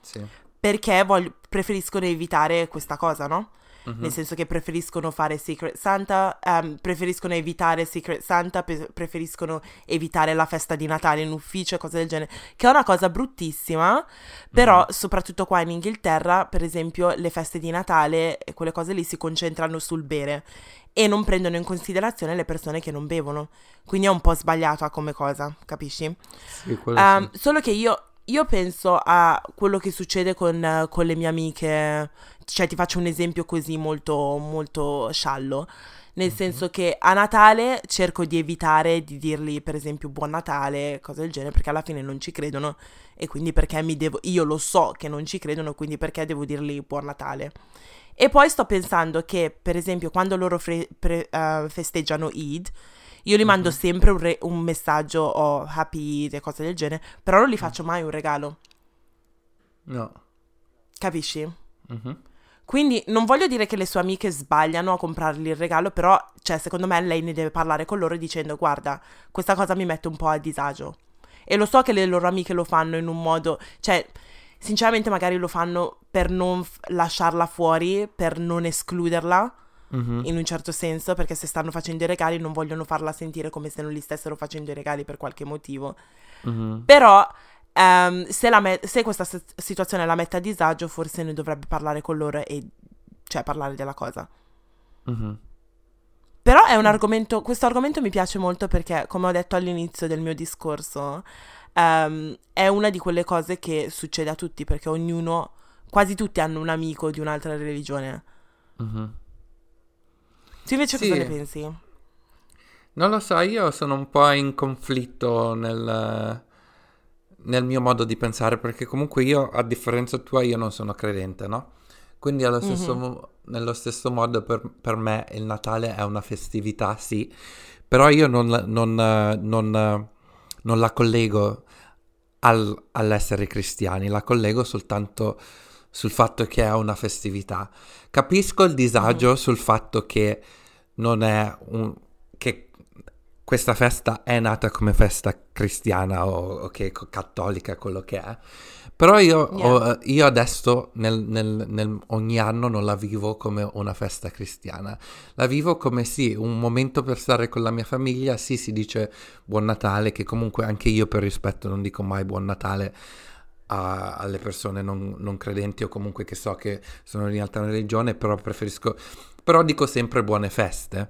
Sì. Perché voglio, preferiscono evitare questa cosa, no? Uh-huh. nel senso che preferiscono fare Secret Santa, um, preferiscono evitare Secret Santa, pe- preferiscono evitare la festa di Natale in ufficio e cose del genere, che è una cosa bruttissima, però uh-huh. soprattutto qua in Inghilterra, per esempio, le feste di Natale e quelle cose lì si concentrano sul bere e non prendono in considerazione le persone che non bevono. Quindi è un po' sbagliato come cosa, capisci? Sì, um, sì. Solo che io io penso a quello che succede con, con le mie amiche, cioè ti faccio un esempio così molto, molto sciallo. Nel Mhm. senso che a Natale cerco di evitare di dirgli, per esempio, Buon Natale, cose del genere, perché alla fine non ci credono e quindi perché mi devo. Io lo so che non ci credono, quindi perché devo dirgli Buon Natale. E poi sto pensando che, per esempio, quando loro fre- pre- eh, festeggiano Eid, io gli mando Mhm. sempre un, re- un messaggio o Happy Eid e cose del genere, però non gli faccio mai un regalo, No. capisci? Mhm. Quindi non voglio dire che le sue amiche sbagliano a comprargli il regalo, però, cioè, secondo me lei ne deve parlare con loro dicendo, guarda, questa cosa mi mette un po' a disagio. E lo so che le loro amiche lo fanno in un modo, cioè, sinceramente magari lo fanno per non f- lasciarla fuori, per non escluderla, Mhm. in un certo senso, perché se stanno facendo i regali non vogliono farla sentire come se non gli stessero facendo i regali per qualche motivo. Mhm. Però ehm, se, la me- se questa s- situazione la mette a disagio, forse ne dovrebbe parlare con loro e cioè parlare della cosa. Mhm. Però è un argomento, questo argomento mi piace molto perché, come ho detto all'inizio del mio discorso, ehm, è una di quelle cose che succede a tutti perché ognuno, quasi tutti hanno un amico di un'altra religione. Mhm. Tu invece Sì. cosa ne pensi? Non lo so, io sono un po' in conflitto nel, nel mio modo di pensare, perché comunque io, a differenza tua, io non sono credente, no? Quindi allo stesso Mhm. mo- nello stesso modo per, per me il Natale è una festività, sì, però io non, la- non, non, non la collego al- all'essere cristiani, la collego soltanto sul fatto che è una festività. Capisco il disagio sul fatto che non è un... che questa festa è nata come festa cristiana o, o che cattolica, quello che è. Però io, ho- Yeah. io adesso nel, nel- nel- ogni anno non la vivo come una festa cristiana. La vivo come sì, un momento per stare con la mia famiglia. Sì, si dice buon Natale, che comunque anche io per rispetto non dico mai buon Natale a- alle persone non, non credenti o comunque che so che sono di altra religione, però preferisco, però dico sempre buone feste,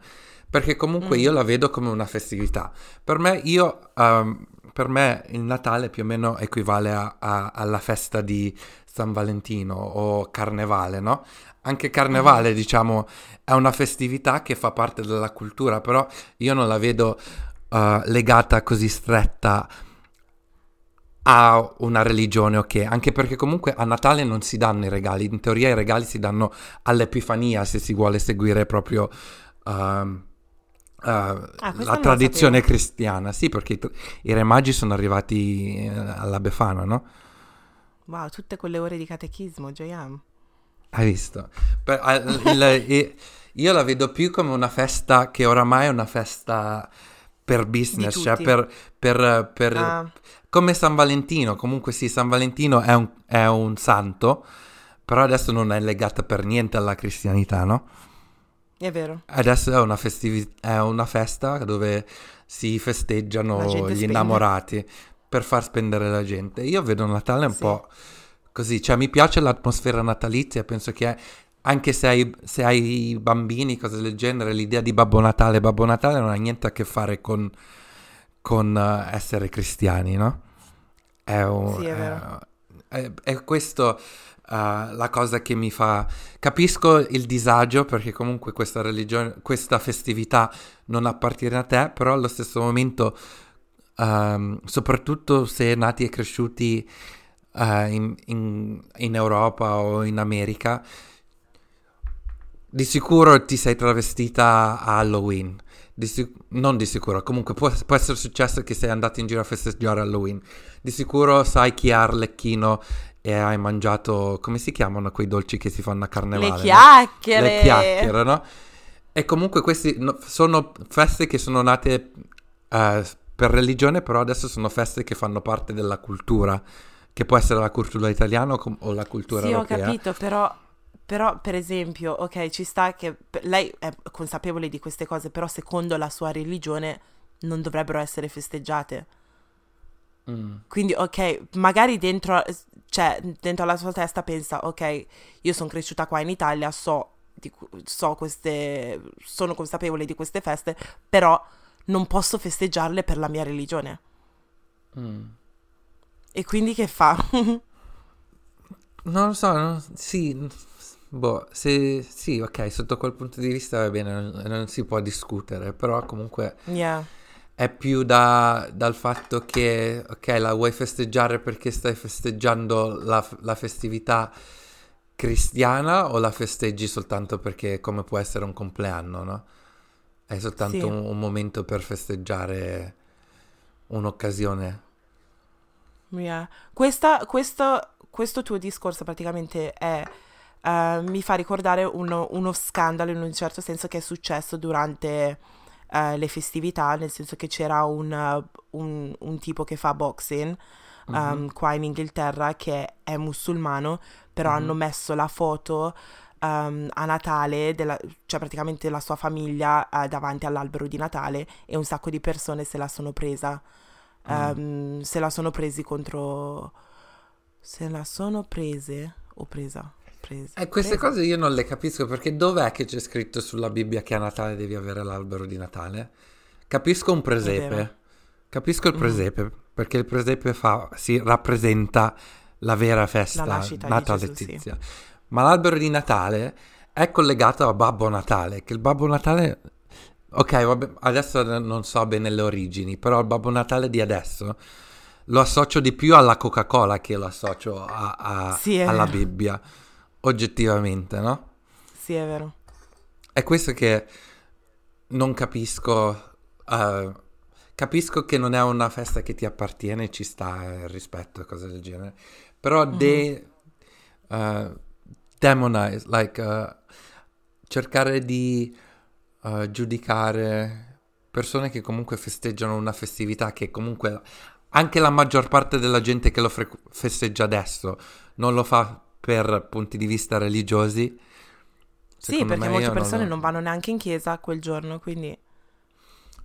perché comunque Mm. io la vedo come una festività. Per me, io, ehm, per me il Natale più o meno equivale a- a- alla festa di San Valentino o Carnevale, no? Anche Carnevale, diciamo, è una festività che fa parte della cultura, però io non la vedo eh, legata così stretta a una religione, ok? Anche perché comunque a Natale non si danno i regali, in teoria i regali si danno all'Epifania se si vuole seguire proprio ehm, eh, questo la tradizione cristiana. Sì, perché i, i re magi sono arrivati eh, alla Befana, no? Wow, tutte quelle ore di catechismo, gioiamo. Hai visto? Per- il- il- io la vedo più come una festa che oramai è una festa per business, cioè per, per- per- Ah, come San Valentino. Comunque sì, San Valentino è un, è un santo, però adesso non è legata per niente alla cristianità, no? è vero. Adesso è una, festivi- è una festa dove si festeggiano gli spende. innamorati per far spendere la gente. Io vedo Natale un Sì. po' così, cioè mi piace l'atmosfera natalizia, penso che anche se hai, se hai bambini, cose del genere, l'idea di Babbo Natale, Babbo Natale non ha niente a che fare con, con eh, essere cristiani, no? È, un- Sì, è è- è questo eh, la cosa che mi fa... Capisco il disagio perché comunque questa religione, questa festività non appartiene a te, però allo stesso momento, ehm, soprattutto se nati e cresciuti eh, in, in- in Europa o in America, di sicuro ti sei travestita a Halloween. Di sic- non di sicuro, comunque può, può essere successo che sei andato in giro a festeggiare Halloween. Di sicuro sai chi è Arlecchino e hai mangiato, come si chiamano quei dolci che si fanno a carnevale? Le no? chiacchiere. Le chiacchiere, no? E comunque questi no- sono feste che sono nate eh, per religione, però adesso sono feste che fanno parte della cultura, che può essere la cultura italiana o, com- o la cultura Sì, ho europea. capito, però, però, per esempio, ok, ci sta che lei è consapevole di queste cose, però secondo la sua religione non dovrebbero essere festeggiate. Mm. Quindi, ok, magari dentro, cioè, dentro la sua testa pensa, ok, io sono cresciuta qua in Italia, so, di so queste, sono consapevole di queste feste, però non posso festeggiarle per la mia religione. Mm. E quindi che fa? Non lo so, non- sì, boh, se, sì, ok, sotto quel punto di vista va bene, non, non si può discutere, però comunque yeah. è più da- dal fatto che, ok, la vuoi festeggiare perché stai festeggiando la, la festività cristiana o la festeggi soltanto perché come può essere un compleanno, no? È soltanto Sì. un, un momento per festeggiare un'occasione. Yeah. Questa- questo, questo tuo discorso praticamente è, eh, mi fa ricordare uno, uno scandalo in un certo senso che è successo durante eh, le festività, nel senso che c'era un, un- un tipo che fa boxing um, Mhm. qua in Inghilterra che è musulmano, però Mhm. hanno messo la foto um, a Natale, della- cioè praticamente la sua famiglia eh, davanti all'albero di Natale e un sacco di persone se la sono presa. Ehm, se la sono presi contro. Se la sono prese o presa? Prese. E queste presa. cose io non le capisco perché dov'è che c'è scritto sulla Bibbia che a Natale devi avere l'albero di Natale? Capisco un presepe, capisco il Mhm. presepe perché il presepe fa, si rappresenta la vera festa La natalizia. Ma l'albero di Natale è collegato a Babbo Natale, che il Babbo Natale... Ok, vabbè, adesso non so bene le origini, però il Babbo Natale di adesso lo associo di più alla Coca-Cola che lo associo a- a- Sì, alla. Bibbia, oggettivamente, no? Sì, è vero. È questo che non capisco. eh, capisco che non è una festa che ti appartiene, ci sta il rispetto e cose del genere. Però Mhm. de, eh, demonize, like, eh, cercare di giudicare persone che comunque festeggiano una festività che comunque anche la maggior parte della gente che lo fre- festeggia adesso non lo fa per punti di vista religiosi. Sì, perché molte non persone lo- non vanno neanche in chiesa quel giorno, quindi.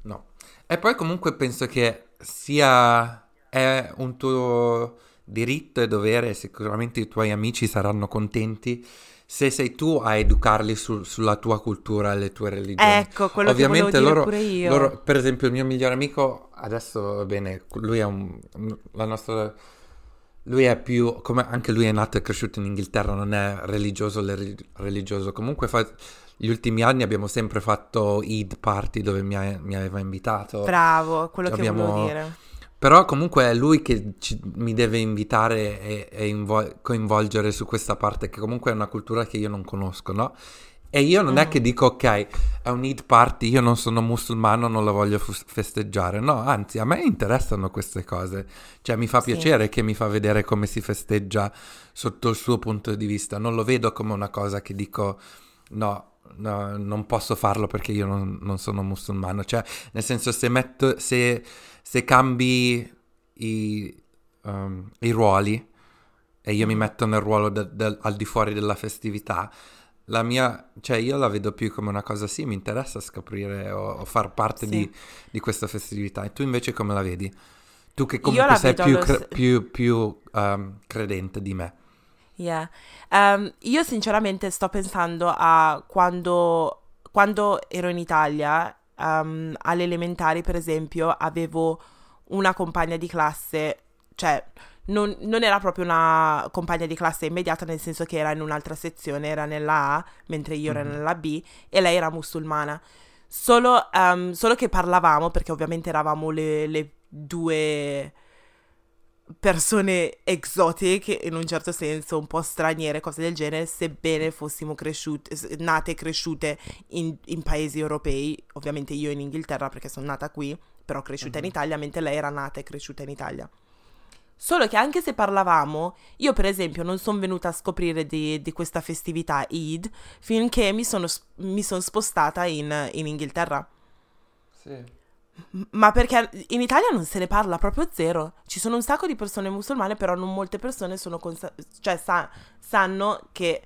No. E poi comunque penso che sia è un tuo diritto e dovere, sicuramente i tuoi amici saranno contenti se sei tu a educarli su- sulla tua cultura e le tue religioni. Ecco, quello Ovviamente che volevo dire loro, pure io. loro- per esempio il mio migliore amico, adesso va bene, lui è un, la nostra, lui è più, come anche lui è nato e cresciuto in Inghilterra, non è religioso, religioso, comunque fa, gli ultimi anni abbiamo sempre fatto Eid party dove mi, ha- mi aveva invitato, Bravo, quello che Abbiamo- volevo dire. però comunque è lui che ci- mi deve invitare e, e invo- coinvolgere su questa parte, che comunque è una cultura che io non conosco, no? E io non è Mm. che dico, ok, è un Eid party, io non sono musulmano, non la voglio fus- festeggiare. No, anzi, a me interessano queste cose. Cioè, mi fa Sì. piacere che mi fa vedere come si festeggia sotto il suo punto di vista. Non lo vedo come una cosa che dico, no, no, non posso farlo perché io non, non sono musulmano. Cioè, nel senso, se metto, se, se cambi i, um, i ruoli e io mi Mhm. metto nel ruolo de- del- al di fuori della festività, la mia, cioè io la vedo più come una cosa, sì, mi interessa scoprire o, o far parte Sì. di, di questa festività. E tu invece come la vedi? Tu che comunque sei più, allo cre- più, più, um, credente di me. Yeah. Ehm, io sinceramente sto pensando a quando, quando ero in Italia, ehm, alle elementari per esempio, avevo una compagna di classe, cioè non, non era proprio una compagna di classe immediata, nel senso che era in un'altra sezione, era nella A, mentre io ero Mhm. nella B, e lei era musulmana. Solo, ehm, solo che parlavamo, perché ovviamente eravamo le, le due persone esotiche, in un certo senso, un po' straniere, cose del genere, sebbene fossimo cresciute, nate e cresciute in, in paesi europei, ovviamente io in Inghilterra perché sono nata qui, però cresciuta in Mhm. Italia, mentre lei era nata e cresciuta in Italia. Solo che anche se parlavamo, io per esempio non sono venuta a scoprire di, di questa festività Eid finché mi sono, mi sono spostata in, in Inghilterra. Sì. Ma perché in Italia non se ne parla proprio zero. Ci sono un sacco di persone musulmane, però non molte persone sono consa- cioè sa- sanno che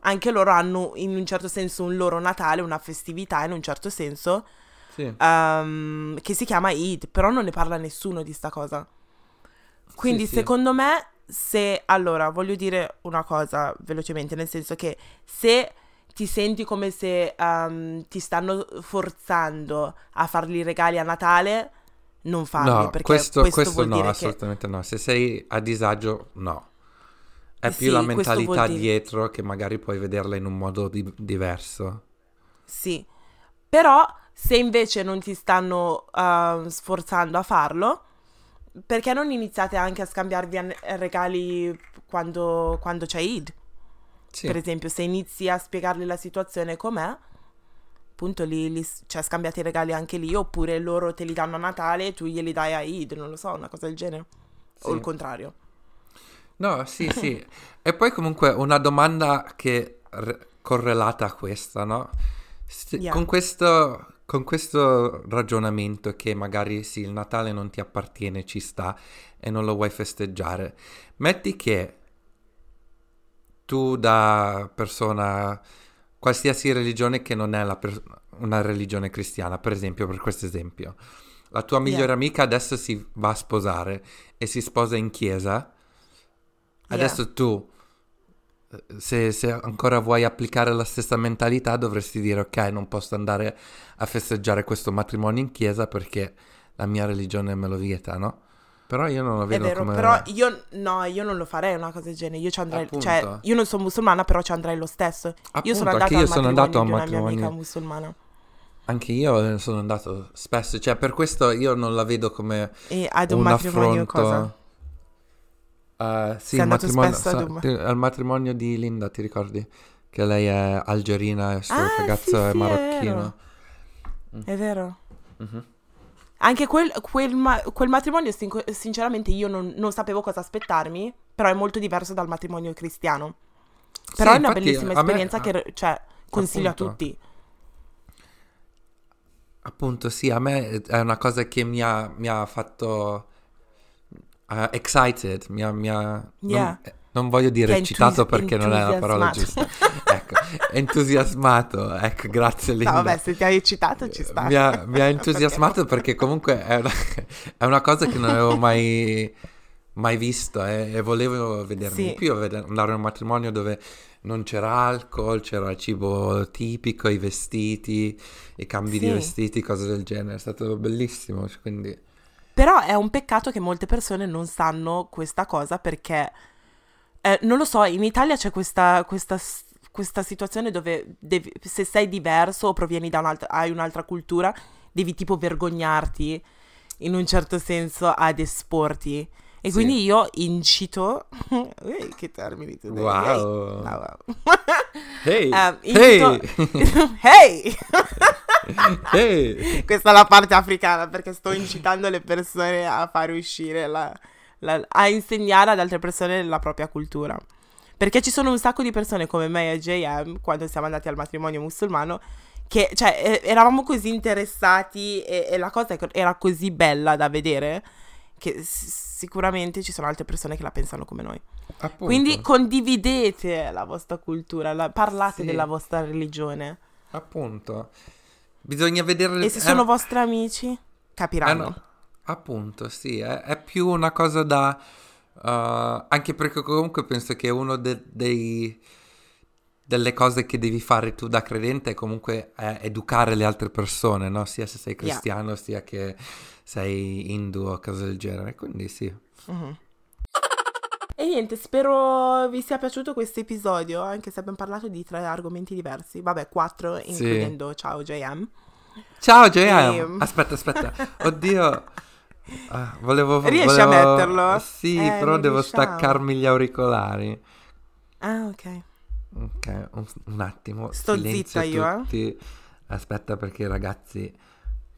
anche loro hanno in un certo senso un loro Natale, una festività in un certo senso, Sì. ehm, che si chiama Eid, però non ne parla nessuno di sta cosa. Quindi sì. secondo me, se allora voglio dire una cosa velocemente, nel senso che se ti senti come se ehm, ti stanno forzando a fargli regali a Natale, non farli. No, perché questo, questo, questo no, dire che... assolutamente no. Se sei a disagio, no. È Eh più sì, la mentalità dire- dietro che magari puoi vederla in un modo di- diverso. Sì, però se invece non ti stanno uh, sforzando a farlo, perché non iniziate anche a scambiarvi an- regali quando, quando c'è Eid? Sì. Per esempio, se inizi a spiegargli la situazione com'è, appunto lì, lì cioè, scambiate i regali anche lì, oppure loro te li danno a Natale e tu glieli dai a Eid, non lo so, una cosa del genere. O Sì. il contrario. No, sì, sì. e poi comunque una domanda che re- correlata a questa, no? Se- Yeah. con, questo, con questo ragionamento che magari sì, il Natale non ti appartiene, ci sta e non lo vuoi festeggiare, metti che tu da persona, qualsiasi religione che non è la per- una religione cristiana, per esempio, per questo esempio, la tua migliore Yeah. amica adesso si va a sposare e si sposa in chiesa. Yeah. Adesso tu, eh, se, se ancora vuoi applicare la stessa mentalità, dovresti dire ok, non posso andare a festeggiare questo matrimonio in chiesa perché la mia religione me lo vieta, no? Però io non lo È vedo vero, come... però io no, io non lo farei una cosa del genere. Io ci andrei, Appunto. cioè, io non sono musulmana, però ci andrei lo stesso. io Appunto, sono anche andata io sono matrimonio andato a un di una mia amica matrimonio. musulmana. Anche io sono andato spesso, cioè per questo io non la vedo come E ad un, un matrimonio affronto. cosa? Eh, sì, Sei il andato matrimonio, spesso sa- ti- al matrimonio di Linda, ti ricordi? Che lei è algerina e questo Ah, ragazzo sì, è sì, è marocchino. È vero. Mhm. Anche quel, quel ma- quel matrimonio, sin- sinceramente, io non, non sapevo cosa aspettarmi, però è molto diverso dal matrimonio cristiano. Però Sì, è una bellissima a me- esperienza che, cioè, consiglio Appunto. a tutti. Appunto, sì, a me è una cosa che mi ha, mi ha fatto eh, excited, mi ha, mi ha- Yeah. non, non voglio dire eccitato perché non è la parola giusta. entusiasmato. ecco, entusiasmato, ecco, grazie Linda. No, vabbè, se ti hai eccitato ci sta. Mi ha, mi ha entusiasmato perché comunque è una, è una cosa che non avevo mai, mai visto eh, e volevo vedermi Sì. di più, andare a un matrimonio dove non c'era alcol, c'era il cibo tipico, i vestiti, i cambi di Sì. vestiti, cose del genere, è stato bellissimo, quindi Però è un peccato che molte persone non sanno questa cosa perché, eh, non lo so, in Italia c'è questa, questa, questa situazione dove devi- se sei diverso o provieni da un'altra, hai un'altra cultura, devi tipo vergognarti in un certo senso ad esporti. E Sì. quindi io incito... Ui, che termini tu dai. Wow. Ehi. Ah, wow. Hey! Hey! incito- Hey! hey! Questa è la parte africana perché sto incitando le persone a fare uscire la, la- a insegnare ad altre persone la propria cultura. Perché ci sono un sacco di persone come me e JM quando siamo andati al matrimonio musulmano che cioè eh, eravamo così interessati e, e la cosa era così bella da vedere che sicuramente ci sono altre persone che la pensano come noi. Appunto. Quindi condividete la vostra cultura, la- parlate Sì. della vostra religione Appunto. Bisogna vedere... e se sono vostri amici capiranno. Eh, no, appunto, sì, è, è più una cosa da... uh, anche perché comunque penso che uno de- dei, delle cose che devi fare tu da credente è comunque è educare le altre persone, no? Sia se sei Yeah. cristiano, sia che sei hindu o cose del genere. Quindi sì. Mhm. E niente, spero vi sia piaciuto questo episodio, anche se abbiamo parlato di tre argomenti diversi. Vabbè, quattro, includendo Ciao JM. Ciao JM! Ehm. Aspetta, aspetta. Oddio. Ah, volevo... Riesci a volevo- metterlo? Sì, Eh, però devo riusciamo. staccarmi gli auricolari. Ah, ok. Ok, un, un attimo. Sto zitta io, eh. tutti. Aspetta perché ragazzi,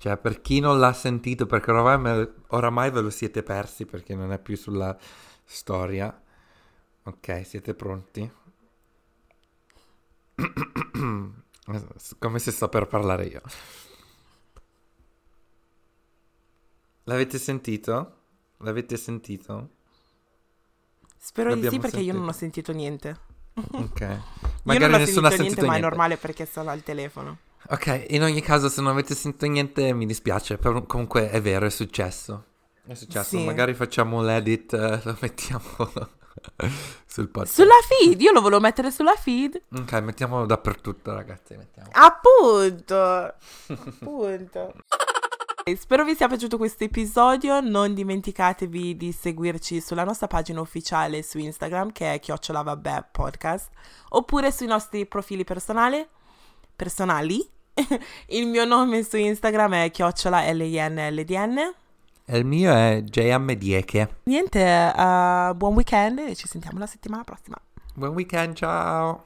cioè per chi non l'ha sentito, perché oramai, oramai ve lo siete persi perché non è più sulla storia. Ok, siete pronti? Come se sto per parlare io. L'avete sentito? L'avete sentito? Spero di sì L'abbiamo perché io sentito. non ho sentito niente. Ok. io Magari nessuno ha sentito niente, ma è niente. normale perché sono al telefono. Ok, in ogni caso se non avete sentito niente mi dispiace, però comunque è vero, è successo. È successo, Sì. magari facciamo l'edit, eh, lo mettiamo sul podcast. Sulla feed, io lo volevo mettere sulla feed. Ok, mettiamolo dappertutto ragazzi, mettiamo. Appunto. Appunto. Spero vi sia piaciuto questo episodio. Non dimenticatevi di seguirci sulla nostra pagina ufficiale su Instagram che è chiocciola vabbè podcast oppure sui nostri profili personali. Personali. Il mio nome su Instagram è chiocciola LINLDN. E il mio è JM Dieke. Niente, uh, buon weekend e ci sentiamo la settimana prossima. Buon weekend, ciao!